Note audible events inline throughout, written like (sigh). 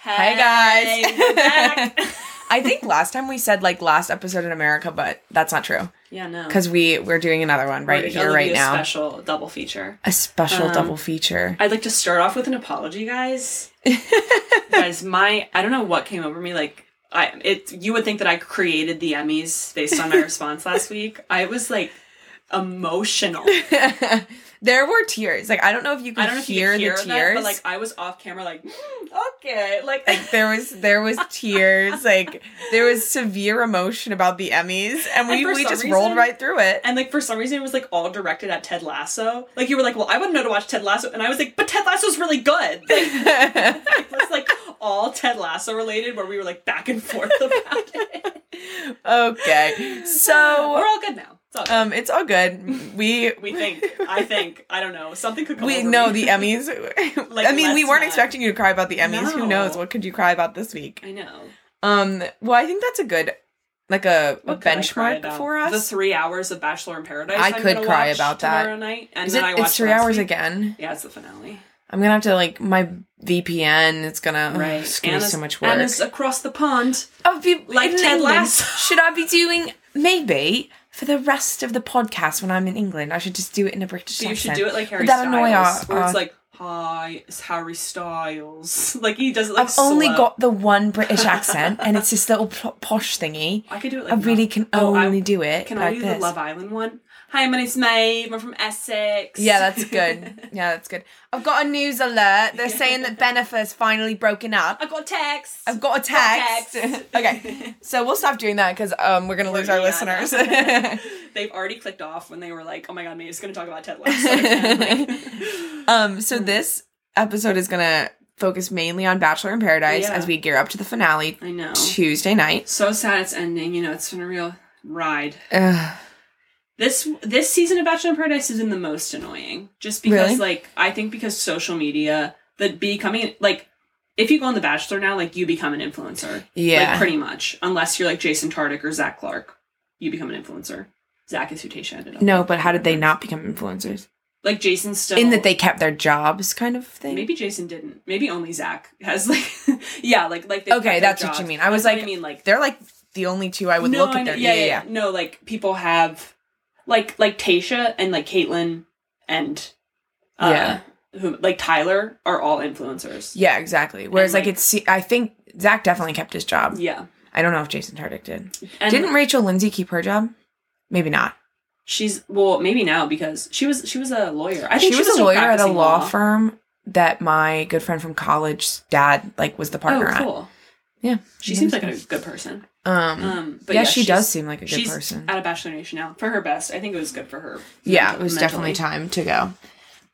Hey, guys. back. (laughs) (laughs) I think last time we said like last episode in America, but that's not true yeah, no. because we we're doing another one right We're here, right now. Special double feature. a special Um, double feature. I'd like to start off with an apology, guys. (laughs) guys, my I don't know what came over me. Like, I it you would think that I created the Emmys based on my response last week. I was like emotional. There were tears. Like I don't know if you I could don't know if hear, you hear the that, tears. but like I was off camera, like "Mm, okay, like like there was there was (laughs) tears like there was severe emotion about the emmys and we, And we just rolled right through it And like for some reason it was like all directed at Ted Lasso. Like you were like, well, I wouldn't know to watch Ted Lasso, and I was like, but Ted Lasso's really good. Like, (laughs) it was like all Ted Lasso related, where we were like back and forth about it. okay so (laughs) we're all good now. It's all good. um it's all good we we think. I think. I don't know. Something could come. we know me. the emmys (laughs) (laughs) Like, i mean we weren't not. expecting you to cry about the emmys who knows what could you cry about this week I know. um well i think that's a good like a, a What could I cry benchmark for us The three hours of Bachelor in Paradise. I I'm could cry watch about that. tomorrow night, and Is then it, I it's three hours week. again Yeah, it's the finale. i'm gonna have to like my vpn it's gonna Right. it's Anna's- so much work Anna's across the pond. I'll be Like Ted Lasso. Should I be doing maybe for the rest of the podcast when I'm in England? I should just do it in a British So you should do it like Harry Would that annoy Styles, our- where it's like, "Hi, it's Harry Styles." (laughs) Like he does it like I've only got the one British (laughs) accent, and it's this little po- posh thingy. I could do it. Like I really that. can Oh, I- only do it Can I do this. the Love Island one? Hi, my name's Maeve. I'm from Essex. yeah, that's good. Yeah, that's good. I've got a news alert. They're saying that Benefer's finally broken up. I've got a text. I've got a text. text. (laughs) okay, so we'll stop doing that because um, we're gonna lose our listeners. (laughs) They've already clicked off when they were like, "Oh my god, Maeve's going to talk about Ted Lasso." (laughs) Like- Um, so this episode is gonna focus mainly on Bachelor in Paradise Yeah. as we gear up to the finale I know. Tuesday night. So sad it's ending. You know, it's been a real ride. Ugh. This this season of Bachelor in Paradise been the most annoying. Just because, Really? like, I think because social media, that becoming like, if you go on The Bachelor now, like, you become an influencer. yeah, Like, pretty much. Unless you're like Jason Tartick or Zach Clark, you become an influencer. Zach is who Tayshia ended up. no, but how did they not become influencers? Like Jason still In that they kept their jobs, kind of thing. Maybe Jason didn't. Maybe only Zach has like, (laughs) yeah, like like they Okay, kept their that's what you jobs. mean. I was That's what like, I mean, like They're like the only two I would look I at. know- Their yeah, yeah, yeah. No, like people have, like like Tayshia and like Kaitlyn and uh, Yeah. who like Tyler are all influencers. Yeah, exactly. Whereas, And, like, it's, I think Zach definitely kept his job. Yeah, I don't know if Jason Tartick did. and Didn't Rachel Lindsay keep her job? Maybe not. she's well maybe now because she was she was a lawyer. I think She think was, a lawyer at a practicing law firm that my good friend from college's dad like was the partner Oh, at. Yeah, She seems like a good person. Um, Um, but yeah, she does seem like a good she's person. At a Bachelor Nation now, for her best, I think it was good for her. yeah, it was mentally. definitely time to go.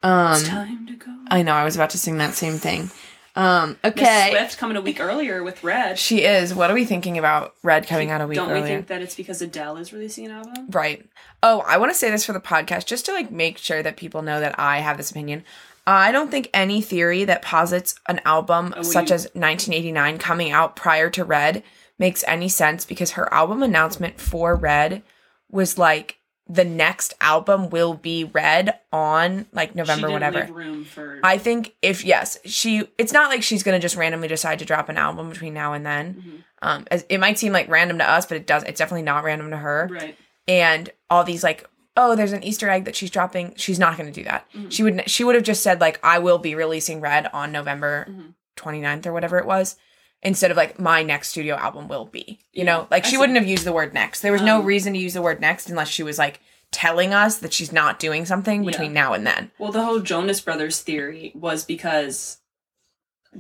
Um, It's time to go. I know I was about to sing that same thing. Um, okay, Swift coming a week earlier with Red. she is. What are we thinking about Red coming out a week Don't earlier? we think that it's because Adele is releasing an album? Right. Oh, I want to say this for the podcast just to like make sure that people know that I have this opinion. I don't think any theory that posits an album Oh, such you- as 1989 coming out prior to Red makes any sense because her album announcement for Red was like the next album will be Red on like November whatever. For. I think if yes, she it's not like she's gonna just randomly decide to drop an album between now and then. Mhm. Um, as, it might seem like random to us, but it does. It's definitely not random to her right. and all these like oh there's an easter egg that she's dropping she's not going to do that Mhm. she would she would have just said like i will be releasing red on november Mhm. 29th or whatever it was instead of like my next studio album will be you Yeah, know like I she see. wouldn't have used the word next there was no Um, reason to use the word next unless she was like telling us that she's not doing something Yeah. between now and then Well, the whole Jonas Brothers theory was because,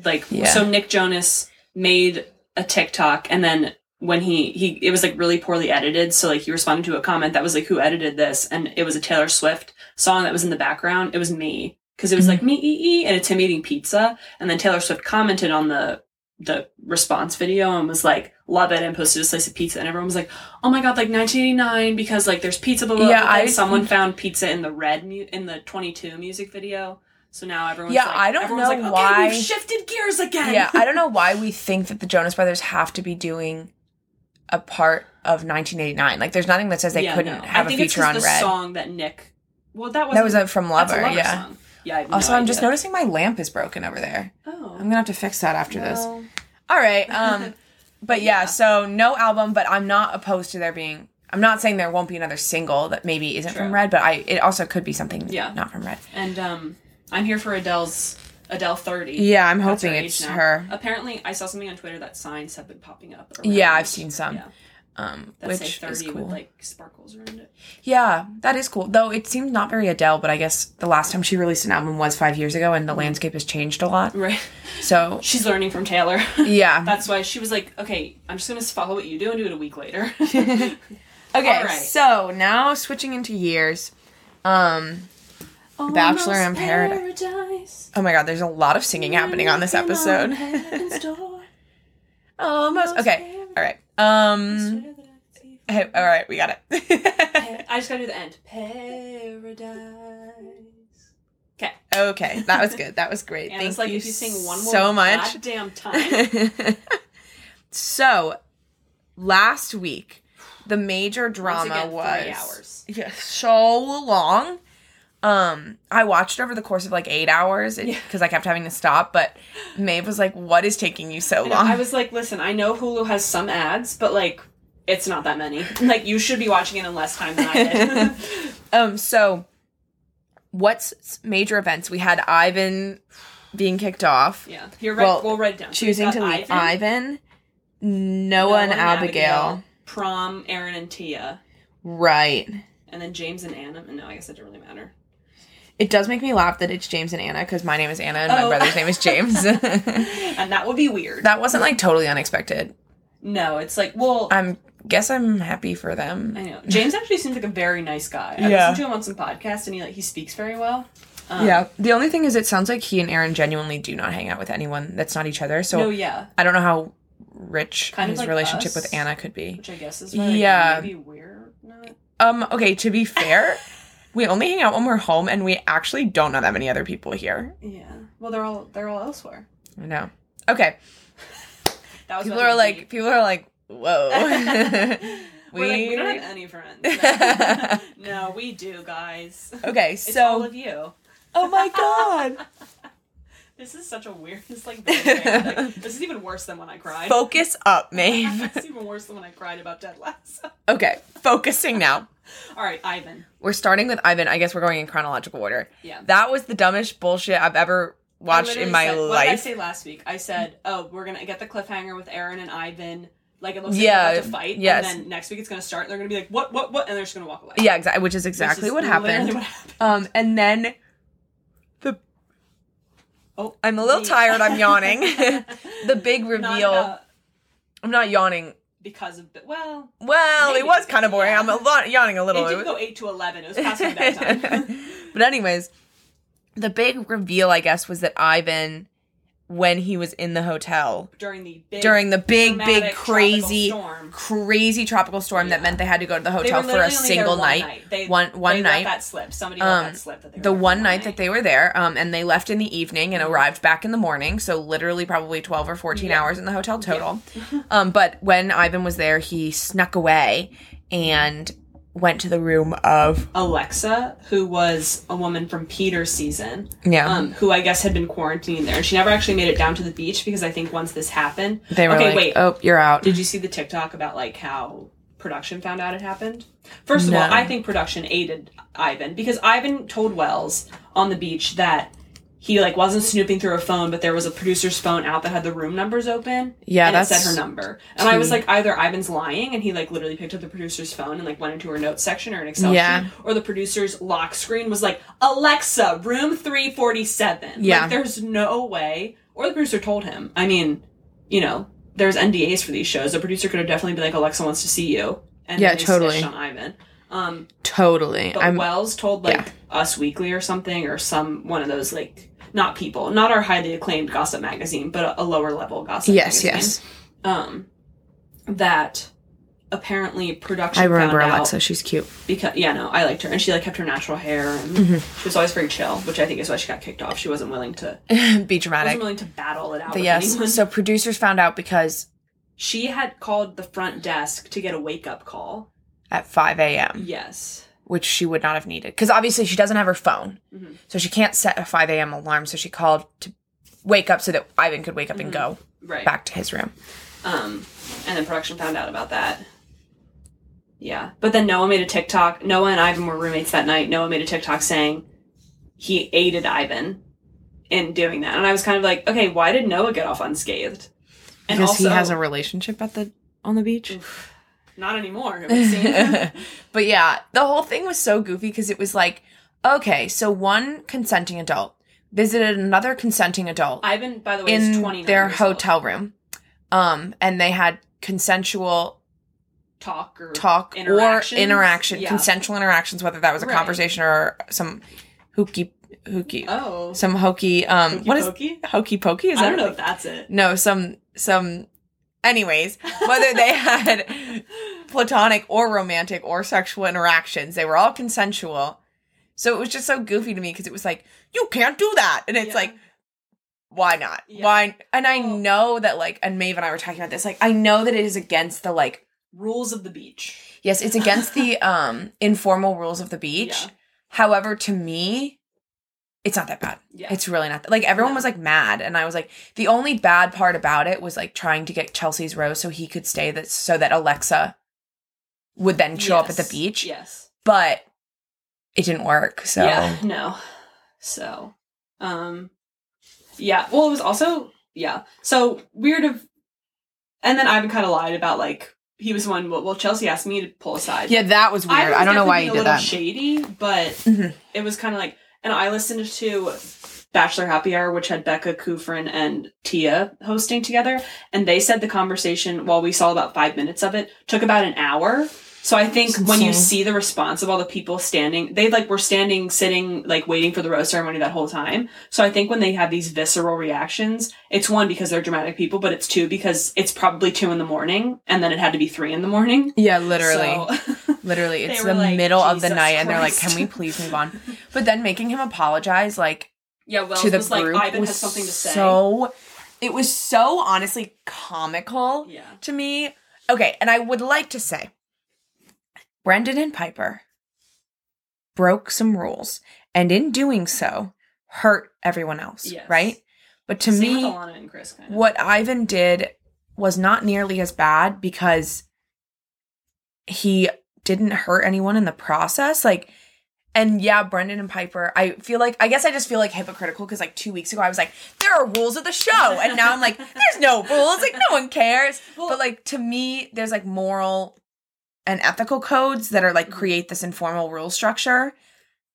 like, Yeah. so Nick Jonas made a TikTok, and then when he he it was like really poorly edited. So like he responded to a comment that was like, "Who edited this?" And it was a Taylor Swift song that was in the background. It was me because it was like me e e, and it's him eating pizza, and then Taylor Swift commented on the the response video and was like, "Love it," and posted a slice of pizza, and everyone was like, "Oh my god!" Like 1989 because like there's pizza. Blah blah. Yeah, blah. But then I- someone found pizza in the red mu- in the 22 music video. So now everyone's Yeah, like, I don't know like, okay, why- we've shifted gears again. yeah i don't (laughs) know why we think that the jonas brothers have to be doing a part of 1989 like there's nothing that says they Yeah, couldn't no. have I a it's on the red song that Nick. Well, that was that was a from lover, lover yeah song. Yeah. Also no i'm just noticing my lamp is broken over there Oh. i'm gonna have to fix that after this well, All right. Um, (laughs) but yeah, Yeah. so no album, but I'm not opposed to there being. I'm not saying there won't be another single that maybe isn't from Red, but I it also could be something Yeah. not from Red. And um, I'm here for Adele's Adele 30. Yeah, I'm hoping age it's her. Apparently, I saw something on Twitter that signs have been popping up. Yeah, I've seen some. Yeah, Um, that which 30 is cool. with like sparkles around it. Yeah, that is cool. Though it seems not very Adele, but I guess the last time she released an album was five years ago, and the landscape has changed a lot. Right. So (laughs) She's learning from Taylor. (laughs) yeah. That's why she was like, okay, I'm just gonna follow what you do and do it a week later. (laughs) Okay, right. so now switching into years. Um, Bachelor in Paradise. Paradise. oh my god, there's a lot of singing happening on this episode. Almost. Okay. All right. Um. Hey, all right, we got it. (laughs) I just gotta do the end. Paradise. Okay. okay, that was good. That was (laughs) great. And Thank it's like you if you sing one more so much. goddamn time. (laughs) so, last week, the major Once drama again, was three hours. yeah, so long. Um, I watched over the course of like eight hours Yeah. because I kept having to stop. But Maeve was like, "What is taking you so I, long?" I was like, listen, I know Hulu has some ads, but like, it's not that many. (laughs) Like, you should be watching it in less time than I did. (laughs) (laughs) um, so what's major events? We had Ivan being kicked off, yeah. Here, Well, we'll write down. Choosing to leave Ivan, Noah, Noah and Abigail. Prom, Aaron and Tia. Right. And then James and Anna. And no, I guess it didn't really matter. It does make me laugh that it's James and Anna because my name is Anna and my Oh. brother's name is James. (laughs) And that would be weird. That wasn't like totally unexpected. no, it's like, well, I'm guess I'm happy for them. I know. James actually seems like a very nice guy. I Yeah. listened to him on some podcasts and he like he speaks very well. Um, yeah. The only thing is, it sounds like he and Aaron genuinely do not hang out with anyone that's not each other. So No, yeah. I don't know how rich Kind of his like relationship us. with Anna could be. Which I guess is why, like, Yeah. maybe we're not. Um. Okay. To be fair, (laughs) we only hang out when we're home, and we actually don't know that many other people here. Yeah. Well, they're all they're all elsewhere. I know. Okay. (laughs) That was People are like. People are like. Whoa. (laughs) We're like, (laughs) we don't have any friends. no, we do, guys. okay. It's all So. of you. Oh my god. This is such a weird. It's like, chaotic. this is even worse than when I cried. Focus up, Maeve. it's even worse than when I cried about Ted Lasso. Okay. Focusing now. All right, Ivan. We're starting with Ivan. I guess we're going in chronological order. Yeah. That was the dumbest bullshit I've ever watched in my said- What did I say last week? I said, "Oh, we're gonna get the cliffhanger with Aaron and Ivan. Like it looks Yeah, like they're about to fight. yes. And then next week it's gonna start. and They're gonna be like, what, what, what, and they're just gonna walk away. Yeah, exactly. Which is exactly what happened. what happened. Um, and then the Oh, I'm a little me. tired. I'm yawning. (laughs) the big reveal. Not, uh, I'm not yawning. Because of the well, Well, Maybe. it was kind of boring. Yeah. I'm a lot yawning a little. it It did was- go eight to eleven. It was past my (laughs) bedtime. but anyways, the big reveal, I guess, was that Ivan, when he was in the hotel during the big, during the big, big, crazy, storm. crazy tropical storm that meant they had to go to the hotel for a literally only there single one night. They, One one they night. That slip. Somebody Um, that slip. That they the for one night that they were there, um, and they left in the evening and arrived back in the morning. So literally, probably twelve or fourteen Yeah. hours in the hotel total. (laughs) um, but when Ivan was there, he snuck away and went to the room of Alexa, who was a woman from Peter's season, yeah. um, who I guess had been quarantined there, and she never actually made it down to the beach because I think once this happened, they were okay, like, wait, "Oh, you're out." Did you see the TikTok about like how production found out it happened? First of all, I think production aided Ivan because Ivan told Wells on the beach that he like wasn't snooping through a phone, but there was a producer's phone out that had the room numbers open. Yeah, and it said her number. And I was like, either Ivan's lying and he like literally picked up the producer's phone and like went into her notes section or an Excel Yeah. sheet, or the producer's lock screen was like Alexa, room three forty seven. Yeah. like, there's no way. Or the producer told him. I mean, you know, there's NDAs for these shows. The producer could have definitely been like, Alexa wants to see you. And Yeah, totally. on Ivan. Um, totally. but I'm Wells told like yeah. Us Weekly or something, or some one of those like not people, not our highly acclaimed gossip magazine, but a, a lower level gossip. yes, magazine, yes. Um, that apparently production. I remember Alexa. She's cute. because yeah, no, I liked her, and she like kept her natural hair, and Mm-hmm. she was always very chill, which I think is why she got kicked off. She wasn't willing to (laughs) Be dramatic. wasn't willing to battle it out. Yes. anyone. So producers found out because she had called the front desk to get a wake up call. at 5 a.m. Yes. Which she would not have needed because obviously she doesn't have her phone, Mhm. so she can't set a 5 a.m. alarm. So she called to wake up so that Ivan could wake up and go right. back to his room. Um, and then production found out about that. Yeah, but then Noah made a TikTok. Noah and Ivan were roommates that night. Noah made a TikTok saying he aided Ivan in doing that, and I was kind of like, okay, why did Noah get off unscathed? And Because also, he has a relationship at the on the beach. Not anymore. Have you seen? (laughs) but yeah, the whole thing was so goofy because it was like, okay, so one consenting adult visited another consenting adult Ivan, by the way, is in twenty nine. their hotel room, um, and they had consensual talk or talk or interaction, Yeah. consensual interactions, whether that was a Right. conversation or some hooky hooky, Oh, some hokey. Um, Hokey what is pokey? hokey pokey? Is I that don't know if that's it. No, some some. Anyways, whether they (laughs) had platonic or romantic or sexual interactions, they were all consensual. So it was just so goofy to me because it was like you can't do that, and it's Yeah. like why not? Yeah. Why? And I Well- know that like, and Maeve and I were talking about this. Like, I know that it is against the like. rules of the beach. Yes, it's against the (laughs) um informal rules of the beach. Yeah. However, to me, it's not that bad. Yeah. It's really not. That, like everyone No. was like mad, and I was like, the only bad part about it was like trying to get Chelsea's rose so he could stay that so that Alexa would then show up at the beach. Yes. But it didn't work. So Yeah, no. So, um, yeah. Well, it was also yeah. So weird of, and then Ivan kind of lied about like he was the one. Well, well, Chelsea asked me to pull aside. yeah, that was weird. I was don't know why he did a little that. Shady, but Mhm. it was kind of like, and I listened to Bachelor Happy Hour, which had Becca Kufrin and Tia hosting together, and they said the conversation, while we saw about five minutes of it, took about an hour. So I think when you see the response of all the people standing, they like were standing, sitting, like waiting for the rose ceremony that whole time. So I think when they have these visceral reactions, it's one because they're dramatic people, but it's two because it's probably two in the morning, and then it had to be three in the morning. Yeah, literally. So- (laughs) Literally, it's the like, middle of the "Jesus night, and they're like, "Can we please move on?" But then making him apologize, like yeah, well, to the was like group, Ivan was has something to say. so. It was so honestly comical yeah. to me. Okay, and I would like to say, Brendan and Piper broke some rules, and in doing so, hurt everyone else. Yes. Right, but to Same me, Alana and Chris, kind of. what Ivan did was not nearly as bad because he didn't hurt anyone in the process. Like, and yeah, Brendan and Piper, I feel like, I guess I just feel like hypocritical because like two weeks ago I was like, there are rules of the show. And now I'm like, there's no rules. Like, no one cares. (laughs) Well- but like, to me, there's like moral and ethical codes that are like create this informal rule structure.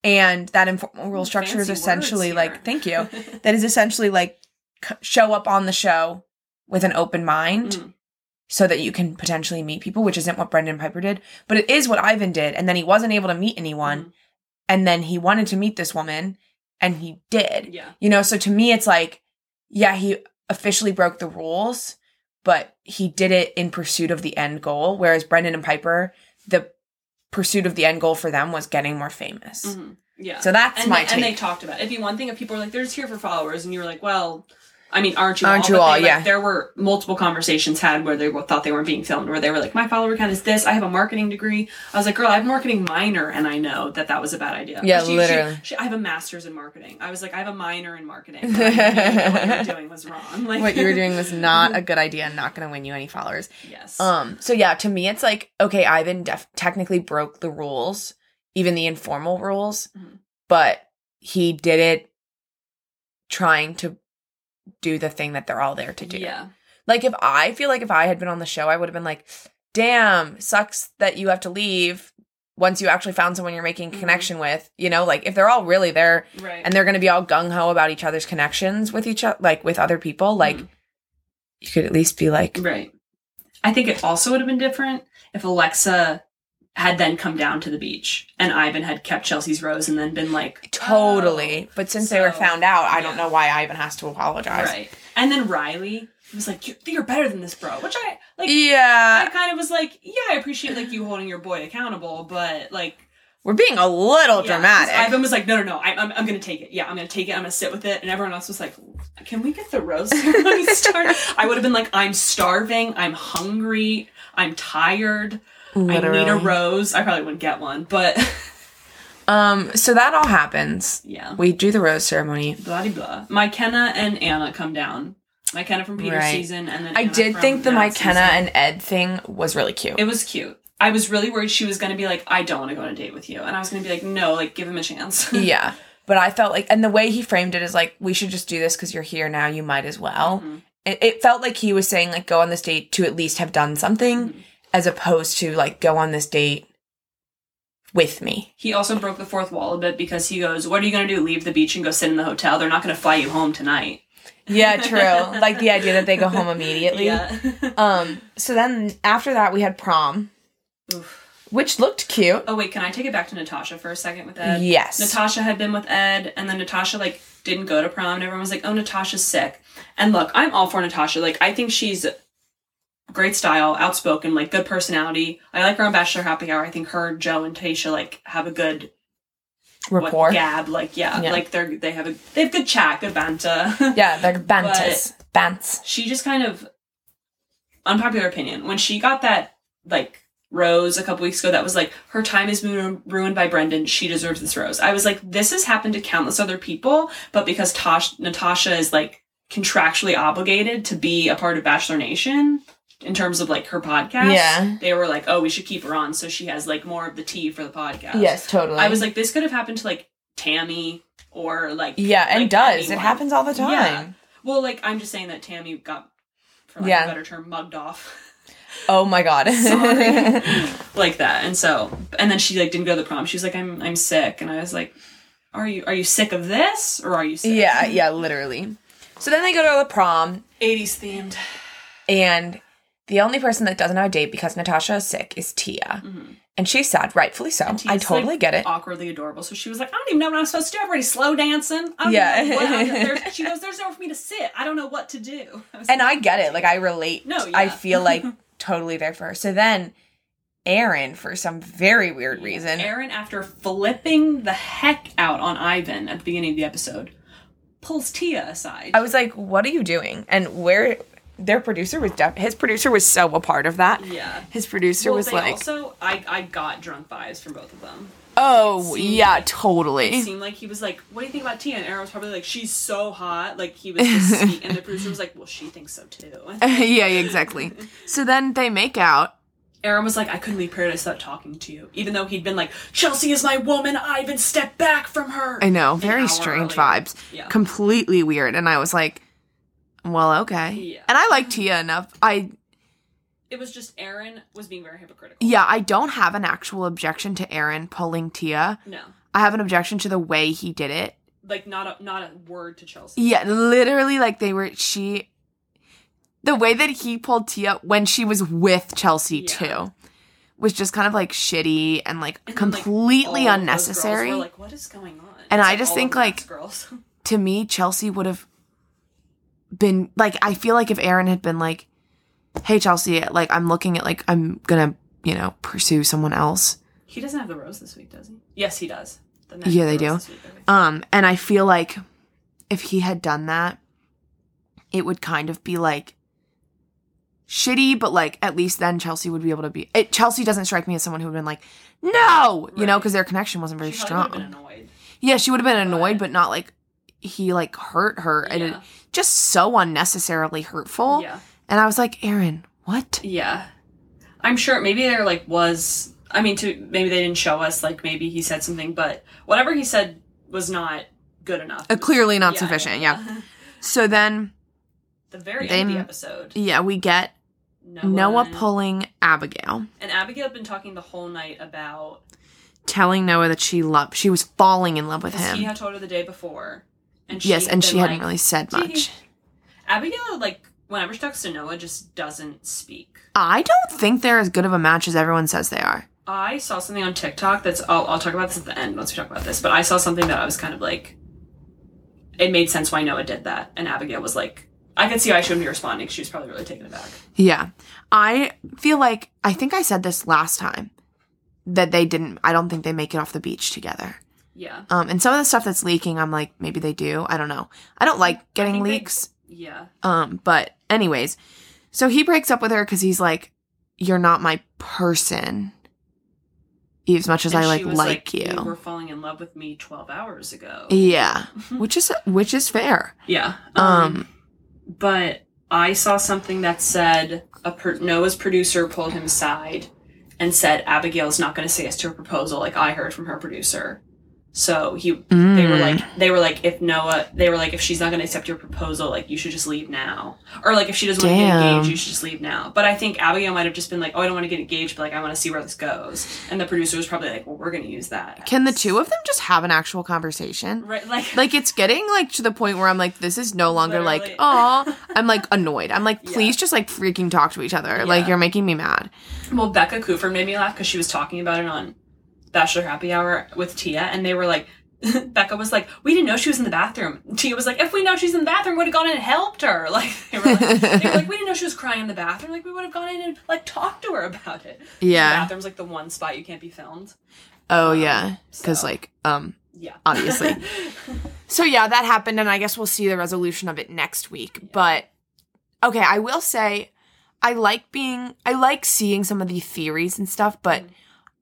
And that informal rule structure is essentially like, thank you (laughs) that is essentially like c- show up on the show with an open mind Mm. so that you can potentially meet people, which isn't what Brendan Piper did, but it is what Ivan did. And then he wasn't able to meet anyone. Mhm. And then he wanted to meet this woman and he did. Yeah. You know, so to me, it's like, yeah, he officially broke the rules, but he did it in pursuit of the end goal. Whereas Brendan and Piper, the pursuit of the end goal for them was getting more famous. Mhm. Yeah. So that's and my they, take. and they talked about it. It'd be one thing if people were like, "They're just here for followers," and you were like, "Well, I mean, aren't you? Aren't all? you all? they, like, Yeah. There were multiple conversations had where they thought they weren't being filmed, where they were like, "My follower count is this. I have a marketing degree." I was like, "Girl, I have a marketing minor, and I know that that was a bad idea." Yeah, She- she- literally. she- I have a master's in marketing. I was like, "I have a minor in marketing." but I knew that what you were (laughs) doing was wrong. Like what you were doing was not a (laughs) good idea and not going to win you any followers. yes. Um, so yeah, to me, it's like, okay, Ivan def- technically broke the rules, even the informal rules, Mhm. but he did it trying to do the thing that they're all there to do. Yeah. Like, if I feel like if I had been on the show, I would have been like, damn, sucks that you have to leave once you actually found someone you're making a Mhm. connection with. You know, like if they're all really there Right. and they're going to be all gung ho about each other's connections with each other, like with other people, like, Mhm. you could at least be like, Right. I think it also would have been different if Alexa had then come down to the beach and Ivan had kept Chelsea's rose and then been like Totally. "Oh." but since they were found out, I don't know why Ivan has to apologize. right. And then Riley was like, "You- "You're better than this, bro." Which I like. Yeah I kind of was like, "Yeah, I appreciate like you holding your boy accountable, but like." We're being a little yeah, dramatic. Ivan was like, "No, no, no. I, I'm, I'm gonna take it. Yeah, I'm gonna take it. I'm gonna sit with it." And everyone else was like, "Can we get the rose (laughs) ceremony started?" I would have been like, "I'm starving. I'm hungry. I'm tired." I need a rose. I probably wouldn't get one, but (laughs) Um, so that all happens. Yeah. We do the rose ceremony. Blah de blah. McKenna and Anna come down. McKenna from Peter's Right. season, and then I Anna did think the Matt's McKenna season. and Ed thing was really cute. It was cute. I was really worried she was going to be like, I don't want to go on a date with you. And I was going to be like, no, like, give him a chance. (laughs) yeah. But I felt like, and the way he framed it is like, we should just do this because you're here now. You might as well. Mhm. It, it felt like he was saying, like, go on this date to at least have done something, Mhm. As opposed to, like, go on this date with me. He also broke the fourth wall a bit because he goes, What are you going to do? Leave the beach and go sit in the hotel? They're not going to fly you home tonight. Yeah, true. (laughs) like the idea that they go home immediately. Yeah. (laughs) Um, so then after that, we had prom, Oof. which looked cute. Oh, wait, can I take it back to Natasha for a second with Ed? yes. Natasha had been with Ed, and then Natasha like didn't go to prom, and everyone was like, "Oh, Natasha's sick." And look, I'm all for Natasha. Like, I think she's great style, outspoken, like good personality. I like her on Bachelor Happy Hour. I think her, Joe, and Tayshia like have a good what, Rapport. gab. Like, yeah, Yeah. like they're they have a they have good chat, good banter. (laughs) Yeah, they're bantas. Bants. she just kind of unpopular opinion when she got that like rose a couple weeks ago that was like her time is ru- ruined by brendan she deserves this rose i was like this has happened to countless other people but because Tosh- natasha is like contractually obligated to be a part of bachelor nation in terms of like her podcast Yeah. they were like oh we should keep her on so she has like more of the tea for the podcast Yes, totally. i was like this could have happened to like tammy or like yeah, and like, does. It happens all the time. Yeah. Well, like I'm just saying that Tammy got, for lack Yeah. of a better term, mugged off (laughs) Oh my god. (laughs) (laughs) Like that, and so and then she like didn't go to the prom. She was like, "I'm I'm sick," and I was like, "Are you are you sick of this or are you sick?" yeah, yeah, literally. So then they go to the prom, 80s themed. and the only person that doesn't have a date because Natasha is sick is Tia. Mm-hmm. And she's sad, rightfully so. I totally like, get it. Awkwardly adorable. So she was like, "I don't even know what I'm supposed to do. I'm already slow dancing." I Yeah. (laughs) She goes, "There's nowhere for me to sit. I don't know what to do." (laughs) I And I get it. Like I relate. No, yeah. I feel like (laughs) totally there for her. So then Aaron, for some very weird reason, Aaron, after flipping the heck out on Ivan at the beginning of the episode, pulls Tia aside. I was like, "What are you doing?" And where their producer was, def- his producer was so a part of that. yeah. His producer Well, was they like, also I I got drunk vibes from both of them. "Oh yeah, like- It seemed like he was like, "What do you think about Tia?" And Aaron was probably like, "She's so hot." Like he was just (laughs) speak- and the producer was like, "Well, she thinks so too." (laughs) yeah, exactly. (laughs) So then they make out. Aaron was like, "I couldn't leave Paradise without talking to you," even though he'd been like, "Chelsea is my woman. I even stepped back from her." I know, very strange earlier. vibes. Yeah. Completely weird. And I was like, well, okay. Yeah. And I like Tia enough. I It was just Aaron was being very hypocritical. yeah, I don't have an actual objection to Aaron pulling Tia. No, I have an objection to the way he did it. like not a not a word to Chelsea. Yeah, literally like they were she the way that he pulled Tia when she was with Chelsea Yeah. too was just kind of like shitty and like And like, completely those unnecessary. were like, what is going on? And It's I just all think, like, girls. (laughs) to me, Chelsea would have been like, I feel like if Aaron had been like, hey, Chelsea, like, I'm looking at, like, I'm gonna, you know, pursue someone else. he doesn't have the rose this week, does he? Yes, he does. The Yeah, they do. week, Um, and I feel like if he had done that, it would kind of be like shitty, but like at least then Chelsea would be able to be. It, Chelsea doesn't strike me as someone who would have been like, no, you know, because their connection wasn't very She strong. Yeah, she would have been annoyed, But- but not like he like hurt her and it Yeah. Just so unnecessarily hurtful. Yeah. And I was like, Aaron, what? Yeah. I'm sure maybe there like was I mean to maybe they didn't show us like maybe he said something, but whatever he said was not good enough. Uh, clearly not Yeah, sufficient. Yeah. (laughs) So then, the very end of the episode. yeah, we get Noah, Noah pulling Abigail, and Abigail had been talking the whole night about telling Noah that she loved, she was falling in love with him. he had told her the day before. And Yes, and she hadn't really said much. Abigail like whenever she talks to Noah just doesn't speak. I don't think they're as good of a match as everyone says they are. I saw something on TikTok that's I'll, I'll talk about this at the end once we talk about this, but I saw something that I was kind of like it made sense why Noah did that. And Abigail was like I could see why she wouldn't be responding. She was probably really taken aback. Yeah. I feel like, I think I said this last time that they didn't, I don't think they make it off the beach together. Yeah. Um, and some of the stuff that's leaking, I'm like, maybe they do. I don't know. I don't like getting think they- leaks. Yeah. Um, but anyways, so he breaks up with her because he's like, "You're not my person. as much as And I like was like, You you. were falling in love with me 12 hours ago. Yeah, (laughs) which is which is fair. Yeah. Um, but I saw something that said a per- Noah's producer pulled him aside and said Abigail's not going to say yes to her proposal, like I heard from her producer. So he, they were Mm. like, they were like, if Noah, they were like, if she's not going to accept your proposal, like you should just leave now, or like if she doesn't want to get engaged, you should just leave now. But I think Abigail might have just been like, oh, I don't want to get engaged, but like I want to see where this goes. And the producer was probably like, well, we're going to use that. Can the two of them just have an actual conversation? right, like, (laughs) Like it's getting like to the point where I'm like, this is no longer like, oh, I'm like annoyed. I'm like, (laughs) Yeah. please just like freaking talk to each other. Like you're making me mad. Well, Becca Kufrin made me laugh because she was talking about it on Bachelor Happy Hour with Tia, and they were like, (laughs) Becca was like, "We didn't know she was in the bathroom." Tia was like, "If we know she's in the bathroom, would have gone in and helped her." (laughs) Like they were like, they were like, "We didn't know she was crying in the bathroom. Like we would have gone in and like talked to her about it." The Yeah. bathroom's like the one spot you can't be filmed. Oh Um, yeah. Because so- like um Yeah, Obviously. (laughs) So yeah, that happened, and I guess we'll see the resolution of it next week. But okay, I will say, I like being, I like seeing some of the theories and stuff, but Mm.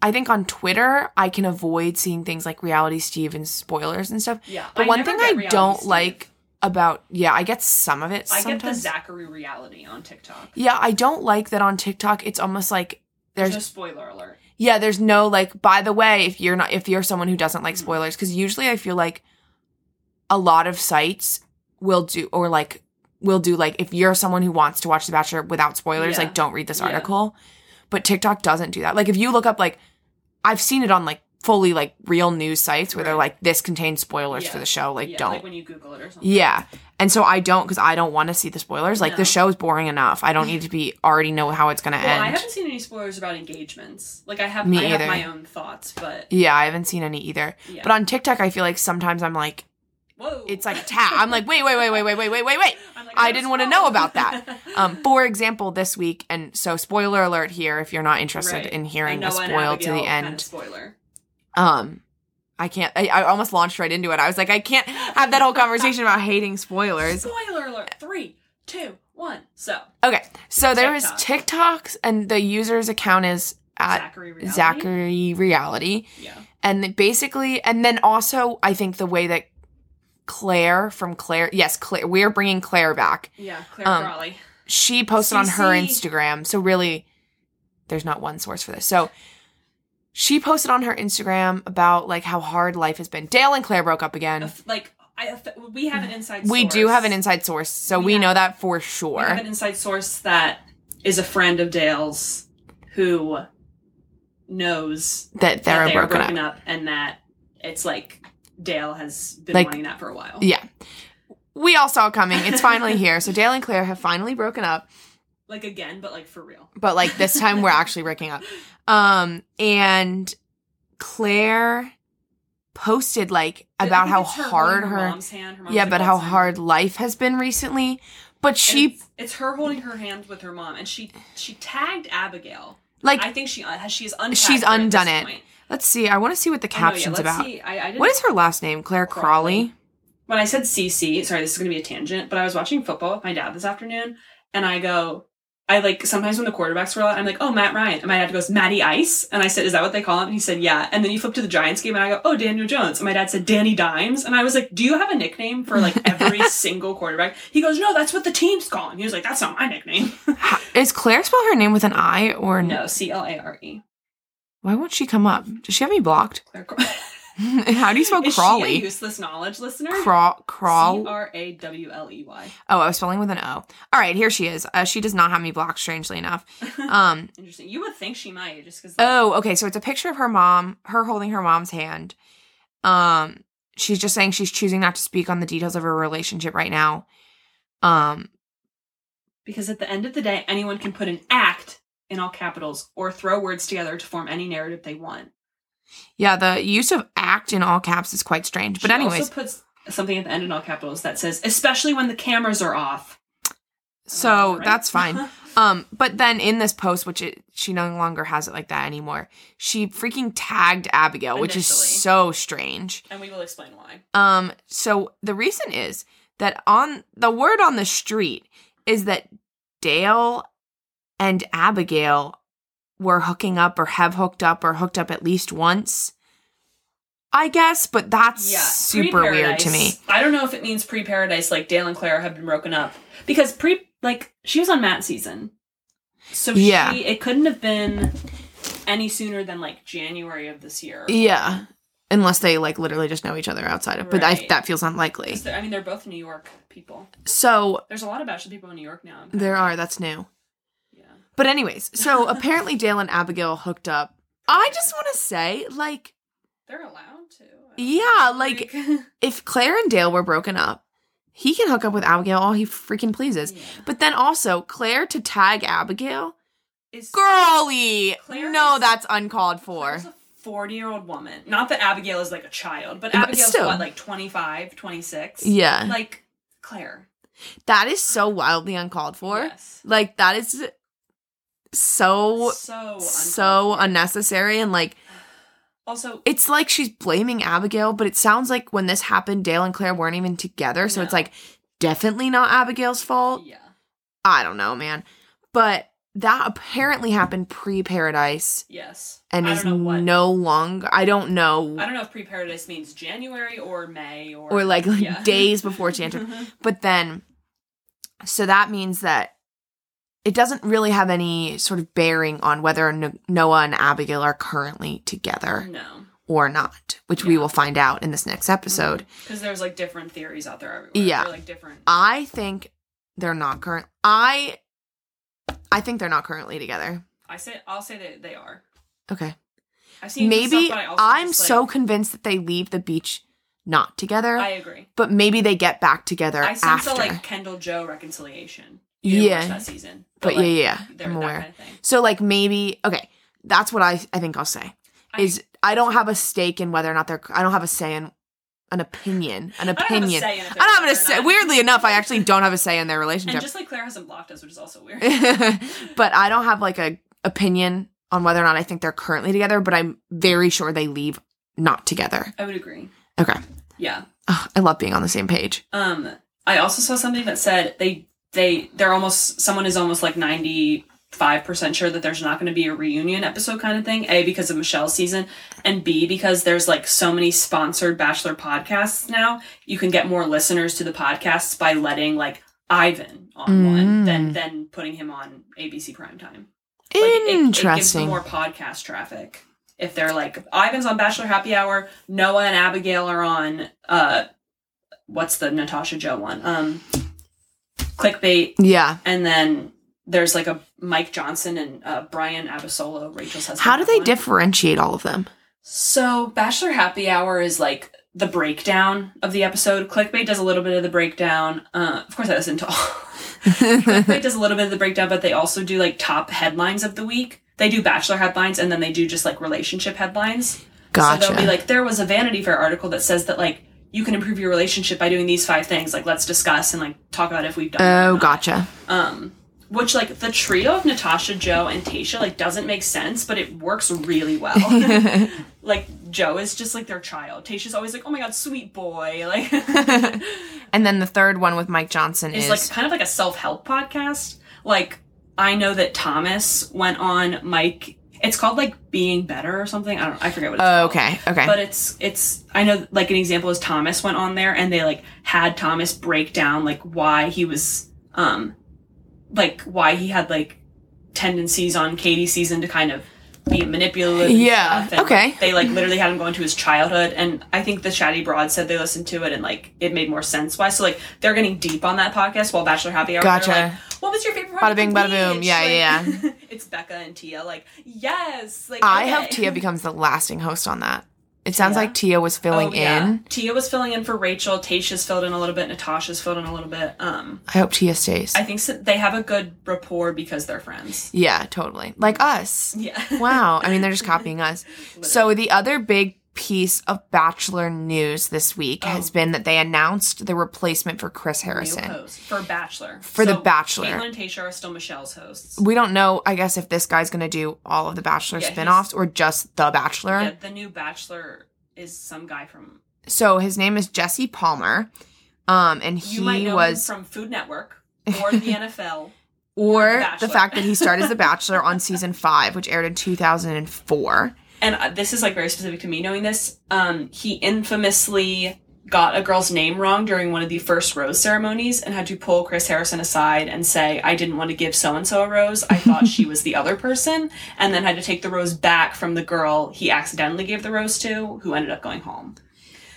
I think on Twitter I can avoid seeing things like reality Steve and spoilers and stuff. yeah. But I one thing I don't Steve. like about yeah, I get some of it I get the. Zachary reality on TikTok. yeah, I don't like that on TikTok. It's almost like There's, there's no spoiler alert. yeah, there's no like by the way, if you're not if you're someone who doesn't like Mhm. spoilers cuz usually I feel like a lot of sites will do or like will do like if you're someone who wants to watch The Bachelor without spoilers, Yeah. like don't read this Yeah. But TikTok doesn't do that. Like if you look up like I've seen it on like fully like real news sites where they're like this contains spoilers Yeah. for the show, like yeah, don't. like when you Google it or something. Yeah. And so I don't because I don't want to see the spoilers. Like No. the is boring enough. I don't need to be already know how it's gonna end. I haven't seen any spoilers about engagements. Like I have, Me I have my own thoughts, but yeah, I haven't seen any either. yeah. But on TikTok, I feel like sometimes I'm like, Whoa, it's like ta- I'm like, wait, wait, wait, wait, wait, wait, wait, wait, (laughs) wait. Like, I didn't want to know about that. (laughs) Um, for example, this week, and so spoiler alert here if you're not interested Right. in hearing the spoil to the kind end. of spoiler. Um, I can't. I, I almost launched right into it. I was like, I can't have that whole conversation about hating spoilers. Spoiler alert! Three, two, one. So Okay, so there TikTok. TikToks, and the user's account is at Zachary reality. Zachary Reality. Yeah. And basically, and then also, I think the way that Claire from Claire, yes, Claire, we're bringing Claire back. Yeah. Claire Um, Crawley. She posted on her Instagram. So really, there's not one source for this. So she posted on her Instagram about like how hard life has been. Dale and Claire broke up again. Like I, we have an inside. We do have an inside source, so We we, have- know that for sure. We have an inside source that is a friend of Dale's who knows that that they're they are broken, broken up. up. and that it's like Dale has been Like- wanting that for a while. Yeah. We all saw it coming. It's finally (laughs) here. So Dale and Claire have finally broken up. Like again, but like for real. but like this time we're actually breaking up. (laughs) Um, and Claire posted like about how her hard her, mom's hand. Her mom's yeah, but how Alzheimer's. hard life has been recently. But she it's, it's her holding her hand with her mom, and she she tagged Abigail. Like I think she uh, has she's untagged She's undone it. point. let's see. I want to see what the I know, yeah, caption's about. see. I, I What is her last name? Claire Crawley. Crawley. when I said CC, sorry, this is going to be a tangent, but I was watching football with my dad this afternoon, and I go, I like sometimes when the quarterbacks roll out, I'm like, oh, Matt Ryan, and my dad goes, Matty Ice, and I said, is that what they call him? And he said, yeah. And then you flip to the Giants game, and I go, oh, Daniel Jones, and my dad said, Danny Dimes, and I was like, do you have a nickname for like every (laughs) single quarterback? He goes, no, that's what the team's calling. He was like, that's not my nickname. is Claire spell her name with an I or no, C L A R E. Why won't she come up? Does she have me blocked? Claire (laughs) (laughs) How do you spell Is Crawley? useless knowledge listener? Craw crawl. C R A W L E Y. Oh, I was spelling with an O. All right, here she is. Uh, she does not have me blocked, strangely enough. (laughs) Um, Interesting. You would think she might, just because. oh, okay. So it's a picture of her mom, her holding her mom's hand. Um, she's just saying she's choosing not to speak on the details of her relationship right now. Um, Because at the end of the day, anyone can put an act in all capitals or throw words together to form any narrative they want. Yeah, the use of "act" in all caps is quite strange. But She anyways, also puts something at the end in all capitals that says, especially when the cameras are off. so Right? that's fine. (laughs) Um, but then in this post, which it, she no longer has it like that anymore, she freaking tagged Abigail, which is so strange. and we will explain why. Um, so the reason is that on the word on the street is that Dale and Abigail were hooking up or have hooked up or hooked up at least once. I guess, but that's Yeah, super weird to me. I don't know if it means pre-paradise, like Dale and Claire have been broken up because pre, like she was on Matt season, so Yeah. it couldn't have been any sooner than like January of this year. Yeah. Unless they like literally just know each other outside of, but I, that feels unlikely. I mean, they're both New York people. So There's a lot of Bachelor people in New York now. there are, that's new. But anyways, so (laughs) apparently Dale and Abigail hooked up. I just want to say, like, They're allowed to. Yeah, like- (laughs) if Claire and Dale were broken up, he can hook up with Abigail all he freaking pleases. Yeah. But then also Claire to tag Abigail, Is girly. Claire no, is- that's uncalled for. Claire's a 40 year old woman. Not that Abigail is like a child, but But Abigail's still. what, like 25, 26? Yeah, Like Claire. that is so wildly uncalled for. Yes. Like that is so so so unnecessary and like (sighs) also it's like she's blaming Abigail, but it sounds like when this happened, Dale and Claire weren't even together, so it's like definitely not Abigail's fault. yeah I don't know, man. But that apparently happened pre Paradise yes and is don't know what no longer. I don't know. I don't know if pre paradise means January or May or or like yeah. (laughs) days before she entered. (laughs) But then, so that means that it doesn't really have any sort of bearing on whether No- Noah and Abigail are currently together no or not, which we will find out in this next episode. Mm-hmm. because there's like different theories out there everywhere Yeah. They're, like different I think they're not current. I, I think they're not currently together. I say I'll say that they are Okay. I've seen Maybe stuff, but I also I'm just, like- so convinced that they leave the beach not together, I agree but maybe they get back together I sense after. a like Kendall Joe reconciliation You Yeah. that season but like, yeah, yeah, they're I'm aware. kind of. So like maybe okay, that's what I I think I'll say is I don't have a stake in whether or not they're I don't have a say in an opinion an I don't have a opinion. say in I don't have a say. Weirdly enough, I actually don't have a say in their relationship. And just like Claire hasn't blocked us, which is also weird. (laughs) but I don't have like a opinion on whether or not I think they're currently together. But I'm very sure they leave not together. I would agree. Okay, Yeah. Ugh, I love being on the same page. Um, I also saw something that said they they they're almost someone is almost like ninety five percent sure that there's not going to be a reunion episode kind of thing. A because of Michelle's season, and B because there's like so many sponsored Bachelor podcasts now. You can get more listeners to the podcasts by letting like Ivan on one Mm. than than putting him on ABC primetime. Like, it- it, gives Interesting. them more podcast traffic. If they're like Ivan's on Bachelor Happy Hour, Noah and Abigail are on uh what's the Natasha Joe one? Um clickbait yeah. and then there's like a Mike Johnson and uh, Bryan Abasolo, Rachel's husband. How do they one. differentiate all of them? So Bachelor Happy Hour is like the breakdown of the episode. Clickbait does a little bit of the breakdown. Uh, of course, I listen to all. (laughs) Clickbait does a little bit of the breakdown, but they also do like top headlines of the week. They do Bachelor headlines and then they do just like relationship headlines. Gotcha. So they'll be like, there was a Vanity Fair article that says that like you can improve your relationship by doing these five things. Like let's discuss and like talk about if we've done. oh, gotcha. Um, which like the trio of Natasha, Joe, and Tayshia like doesn't make sense, but it works really well. (laughs) like Joe is just like their child. Tayshia's always like, oh my god, sweet boy. (laughs) Like (laughs) and then the third one with Mike Johnson it's is like kind of like a self help podcast. Like I know that Thomas went on Mike. It's called like being better or something. I don't. I forget what. it's oh, called. okay, okay. But it's it's I know like an example is Thomas went on there and they like had Thomas break down like why he was um like why he had like tendencies on Katie's season to kind of be manipulative. Yeah, and, okay. like, they like literally had him go into his childhood and I think the Chatty Broad said they listened to it and like it made more sense why. So like they're getting deep on that podcast while Bachelor Happy Hour. Gotcha. like, what was your favorite part Bada bing, bada boom. Yeah, Like, yeah, (laughs) it's Becca and Tia like, yes. Like I okay. hope Tia (laughs) becomes the lasting host on that. It sounds Tia? like Tia was filling Oh, yeah. in. Tia was filling in for Rachel. Tayshia's filled in a little bit. Natasha's filled in a little bit. Um, I hope Tia stays. I think so, they have a good rapport because they're friends. yeah, totally. Like us. Yeah. Wow. I mean, they're just (laughs) copying us. So the other big piece of Bachelor news this week has been that they announced the replacement for Chris Harrison. for Bachelor. For The Bachelor. Kaitlyn and Tayshia are still Michelle's hosts. We don't know, I guess, if this guy's going to do all of the Bachelor Yeah, spin-offs or just The Bachelor. Yeah, the new Bachelor is some guy from. So his name is Jesse Palmer. Um, and You he might know was him from Food Network or the (laughs) NFL or The the, fact that he starred as the (laughs) Bachelor on season five, which aired in 2004. And uh, this is like very specific to me knowing this. Um, he infamously got a girl's name wrong during one of the first rose ceremonies and had to pull Chris Harrison aside and say, "I didn't want to give so and so a rose. I thought she was the other person," and then had to take the rose back from the girl he accidentally gave the rose to, who ended up going home.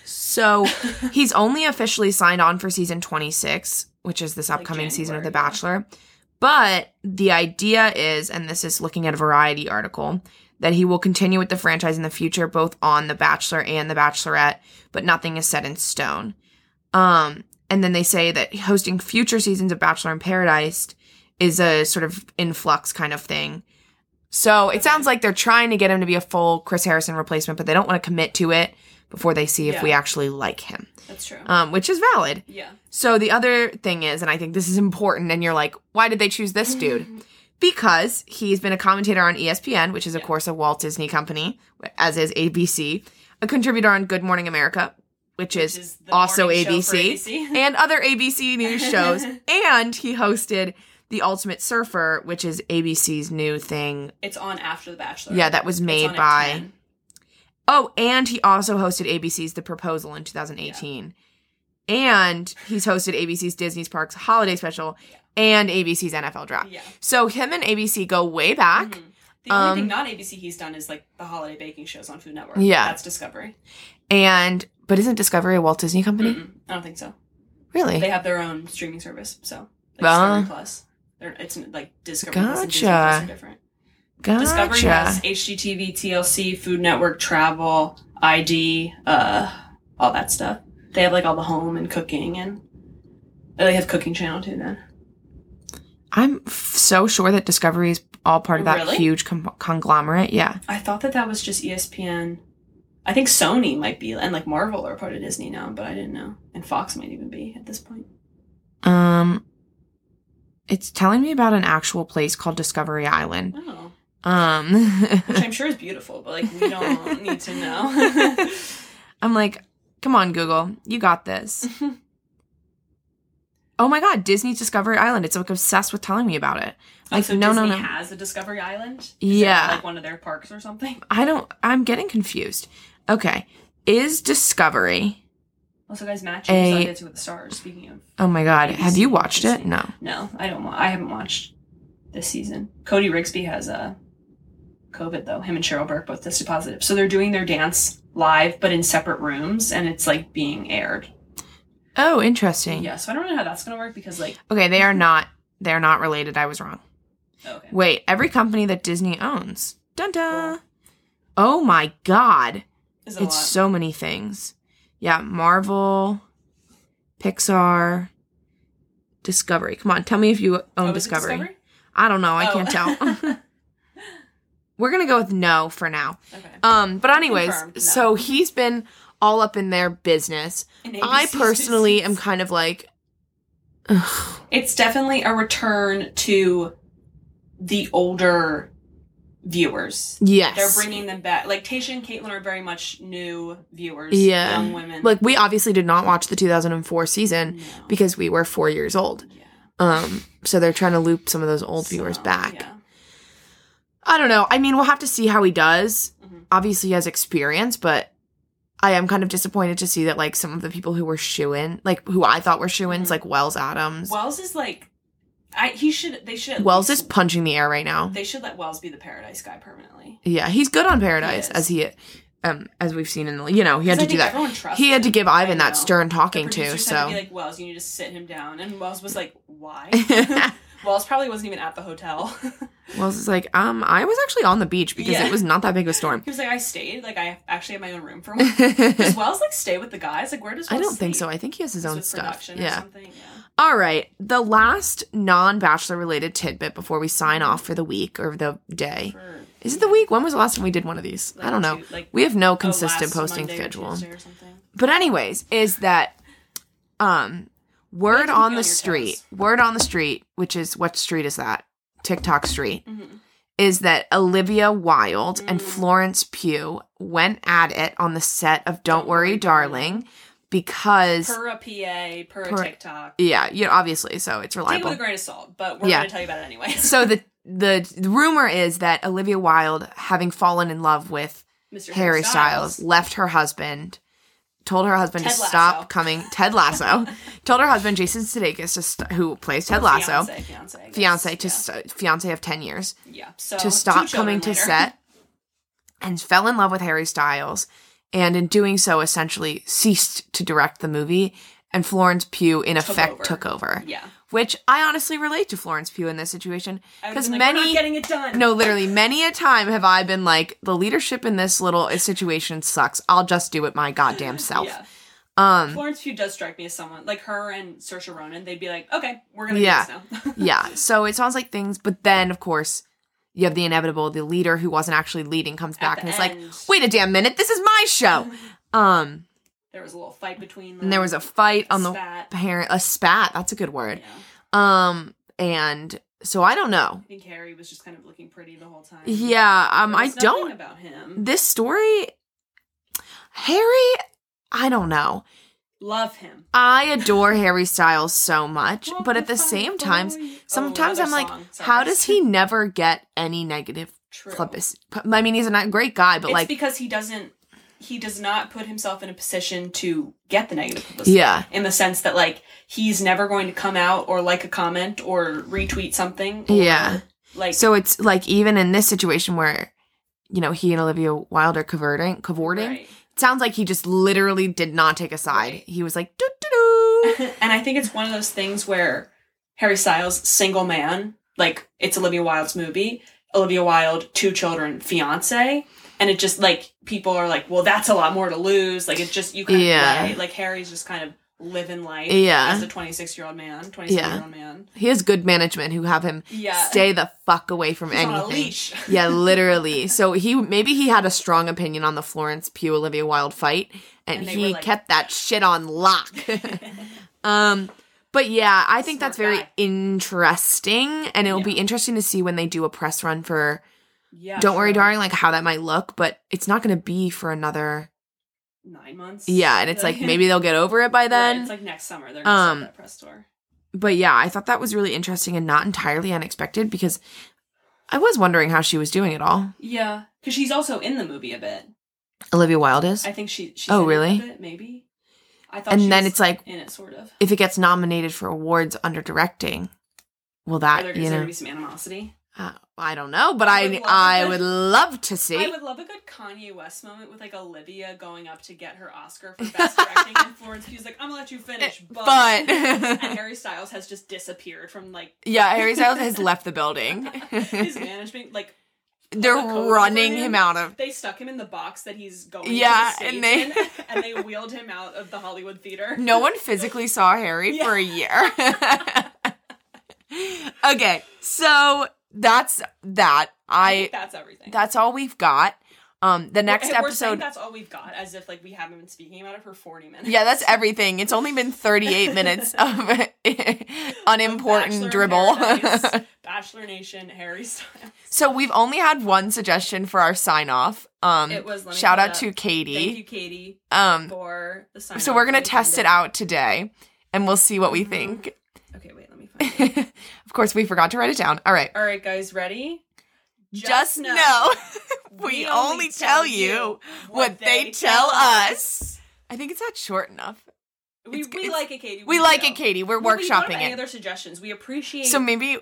So (laughs) he's only officially signed on for season 26, which is this upcoming season of The Bachelor. But the idea is, and this is looking at a variety article, that he will continue with the franchise in the future, both on The Bachelor and The Bachelorette, but nothing is set in stone. Um, and then they say that hosting future seasons of Bachelor in Paradise is a sort of influx kind of thing. So it sounds like they're trying to get him to be a full Chris Harrison replacement, but they don't want to commit to it before they see if Yeah. we actually like him, That's true. um, which is valid. yeah. So the other thing is, and I think this is important, and you're like, why did they choose this dude? (laughs) Because he's been a commentator on ESPN, which is of Yeah. course a Walt Disney company, as is ABC, a contributor on Good Morning America, which is, is also morning show for ABC, ABC. (laughs) and other ABC news shows. (laughs) and he hosted The Ultimate Surfer, which is ABC's new thing. It's on after the Bachelor. Yeah, that was made by Oh, and he also hosted ABC's The Proposal in 2018. And he's hosted ABC's Disney's Parks Holiday Special and ABC's NFL Draft. Yeah. So him and ABC go way back. Mhm. The only Um, thing not ABC he's done is like the holiday baking shows on Food Network. Yeah. That's Discovery. And but isn't Discovery a Walt Disney company? Mm-mm, I don't think so. Really? They have their own streaming service, so like Ah. Discovery Plus. They're, it's like Discovery Plus and Disney Gotcha. Plus are different. Discovery gotcha. has HGTV, TLC, Food Network, Travel, ID, uh, all that stuff. They have like all the home and cooking, and oh, they have Cooking Channel too. Then I'm f- so sure that Discovery is all part of that Really? huge com- conglomerate. Yeah. I thought that that was just ESPN. I think Sony might be, and like Marvel are part of Disney now, but I didn't know, and Fox might even be at this point. Um it's telling me about an actual place called Discovery Island. Oh, Um which I'm (laughs) sure is beautiful, but like we don't (laughs) need to know. I'm like, come on, Google, you got this. (laughs) oh my god, Disney's Discovery Island. It's like obsessed with telling me about it. Oh, like, Oh, so no, Disney no, no. has a Discovery Island. Is it, Yeah. like one of their parks or something. (laughs) I don't, I'm getting confused. Okay. Is Discovery, oh, Also, guys, matching A- Dancing with the Stars. Speaking of, oh my god, have you watched it? No. no, I don't. wa- I haven't watched this season. Cody Rigsby has a COVID though. Him and Cheryl Burke both tested positive, so they're doing their dance live, but in separate rooms, and it's like being aired. Oh, interesting. Yeah, so I don't know how that's gonna work because like, Okay, they are not, they're not related. I was wrong. oh, okay, Wait, every company that Disney owns. Dun dun. Oh my god. is it a It's lot? so many things. Yeah, Marvel, Pixar, Discovery. Come on, tell me if you own Oh, is it Discovery. I don't know. I Oh. can't tell. (laughs) We're gonna go with no for now. okay. Um, but anyways, no. so he's been all up in their business. I personally am kind of like, ugh, It's definitely a return to the older viewers. yes. They're bringing them back. Like Tayshia and Kaitlyn are very much new viewers. Yeah. young women. like we obviously did not watch the 2004 season No. because we were four years old. Yeah. Um, so they're trying to loop some of those old viewers So, back. Yeah. I don't know. I mean, we'll have to see how he does. Mhm. Obviously, he has experience, but I am kind of disappointed to see that like some of the people who were shoe in, like who I thought were shoe ins, Mhm. like Wells Adams. Wells is like, I he should they should Wells is punching the air right now. they should let Wells be the paradise guy permanently. Yeah, he's good on Paradise, He as he, um, as we've seen in the, you know, he had 'Cause to I do that. Everyone trusts He had to give I Ivan that stern talking to. had to be So like, Wells, you need to sit him down, and Wells was like, why? (laughs) (laughs) Wells probably wasn't even at the hotel. (laughs) Wells is like, um, I was actually on the beach because Yeah. it was not that big of a storm. he was like, I stayed. Like, I actually have my own room for one. (laughs) Does Wells like stay with the guys? Like, where does I don't think so. I think he has his own stuff. Yeah. Yeah. All right. The last non bachelor related tidbit before we sign off for the week or the day. For, Is it the week? When was the last time we did one of these? like, I don't know. two- like, We have no oh, consistent last posting Monday schedule. But anyways, is that um word on the street. toes. Word on the street, which is what street is that? TikTok street. Mhm. Is that Olivia Wilde and Mm. Florence Pugh went at it on the set of Don't, Worry, Darling because per a PA, per, Per- a TikTok. yeah, you know, obviously, so it's Take it reliable. with a grain of salt, but we're Yeah. going to tell you about it anyway. so the, the (laughs) the rumor is that Olivia Wilde, having fallen in love with Mr. Harry Styles, left her husband, told her husband Ted to Lasso. stop coming. Ted Lasso (laughs) told her husband Jason Sudeikis, to st- who plays Ted Lasso, Fiance, fiance, fiance to yeah. st- fiance of ten years, yeah. So to stop coming to set, (laughs) and fell in love with Harry Styles, and in doing so, essentially ceased to direct the movie. And Florence Pugh, in effect, over. took over. Yeah, Which I honestly relate to Florence Pugh in this situation because like, many not getting it done. no, literally, many a time have I been like, the leadership in this little situation sucks. I'll just do it my goddamn (laughs) self. Yeah. Um, Florence Pugh does strike me as someone like her and Saoirse Ronan. They'd be like, okay, we're gonna Yeah. do this now. (laughs) yeah. So it sounds like things, but then of course you have the inevitable. The leader who wasn't actually leading comes At back and is like, "Wait a damn minute, this is my show." (laughs) Um, there was a little fight between them. and there was a fight on the spat. parent, a spat. That's a good word. Yeah. Um, and so I don't know. I think Harry was just kind of looking pretty the whole time. Yeah. Um, I don't. about him. This story, Harry. I don't know. Love him. I adore Harry Styles so much, Walk but at the same time, sometimes Oh, I'm like, how does he never get any negative True. publicity? I mean, he's a great guy, but it's like, because he doesn't. He does not put himself in a position to get the negative publicity. yeah, In the sense that like he's never going to come out or like a comment or retweet something. or, Yeah. Like so it's like even in this situation where, you know, he and Olivia Wilde are cavorting, cavorting. right. It sounds like he just literally did not take a side. Right. He was like, doo doo doo. (laughs) and I think it's one of those things where Harry Styles, single man, like it's Olivia Wilde's movie, Olivia Wilde, two children, fiance, and it just like people are like, well, that's a lot more to lose. Like it just you kind Yeah. of right? like Harry's just kind of living life Yeah. as a 26 year old man, 27 year old man. He has good management who have him Yeah, stay the fuck away from He's on a anything. leash. (laughs) yeah, literally. So he maybe he had a strong opinion on the Florence Pugh Olivia Wilde fight, and, And he like- kept that shit on lock. (laughs) um, but yeah, I think that's very guy. interesting, and it'll be interesting to see when they do a press run for yeah, "Don't Worry. Darling," like how that might look. But it's not going to be for another. Nine months. Yeah, and it's like (laughs) maybe they'll get over it by Right, then. it's like next summer they're gonna Um, that press tour. but yeah, I thought that was really interesting and not entirely unexpected because I was wondering how she was doing it all. Yeah, because she's also in the movie a bit. Olivia Wilde is. I think she. She's Oh, in it a really? bit, maybe. I thought. and then it's like in it, sort of. if it gets nominated for awards under directing, will Are that there, you is there know? be some animosity? Uh, I don't know, but I I would love I would love to see. I would love a good Kanye West moment with like Olivia going up to get her Oscar for best directing, (laughs) and Florence Pugh's like, "I'm gonna let you finish," eh, but, but and (laughs) Harry Styles has just disappeared from like yeah, Harry Styles has (laughs) left the building. his management. Like They're running him him. out of. they stuck him in the box that he's going. Yeah, the and they- they and they wheeled him out of the Hollywood theater. No one physically saw Harry Yeah. for a year. okay, so that's that. I I that's everything. that's all we've got. Um, the next We're- we're episode. that's all we've got, as if like we haven't been speaking about it for forty minutes. Yeah, that's everything. It's only been 38 minutes (laughs) of (laughs) unimportant dribble. Paradise, (laughs) Bachelor Nation, Harry Styles. so we've only had one suggestion for our sign off. Um It was shout out to. Katie. Thank you, Katie, Um for the sign. so we're going to test it out today and we'll see what we Mhm. think. Okay, wait, let me find it. of course, we forgot to write it down. All right. All right, guys, ready? Just, know, (laughs) we, only tell you what they tell us. I think it's not short enough. We, It's- we it's- like it, Katie. We like do. it, Katie. We're Well, we workshopping Any other suggestions? We appreciate. So maybe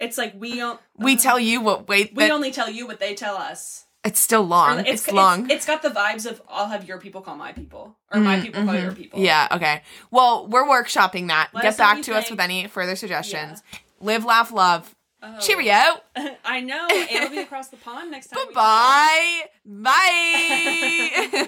it's like we don't. we uh, tell you what wait We only tell you what they tell us. It's still long. Or It's, long. it's got the vibes of I'll have your people call my people, or my Mm, people call mhm. your people. Yeah, okay. Well, we're workshopping that. Let Get us know what back to us with any further suggestions. Live, laugh, love. Oh. Cheerio. (laughs) I know. It'll be (laughs) across the pond next time. Bye-bye. Bye. (laughs)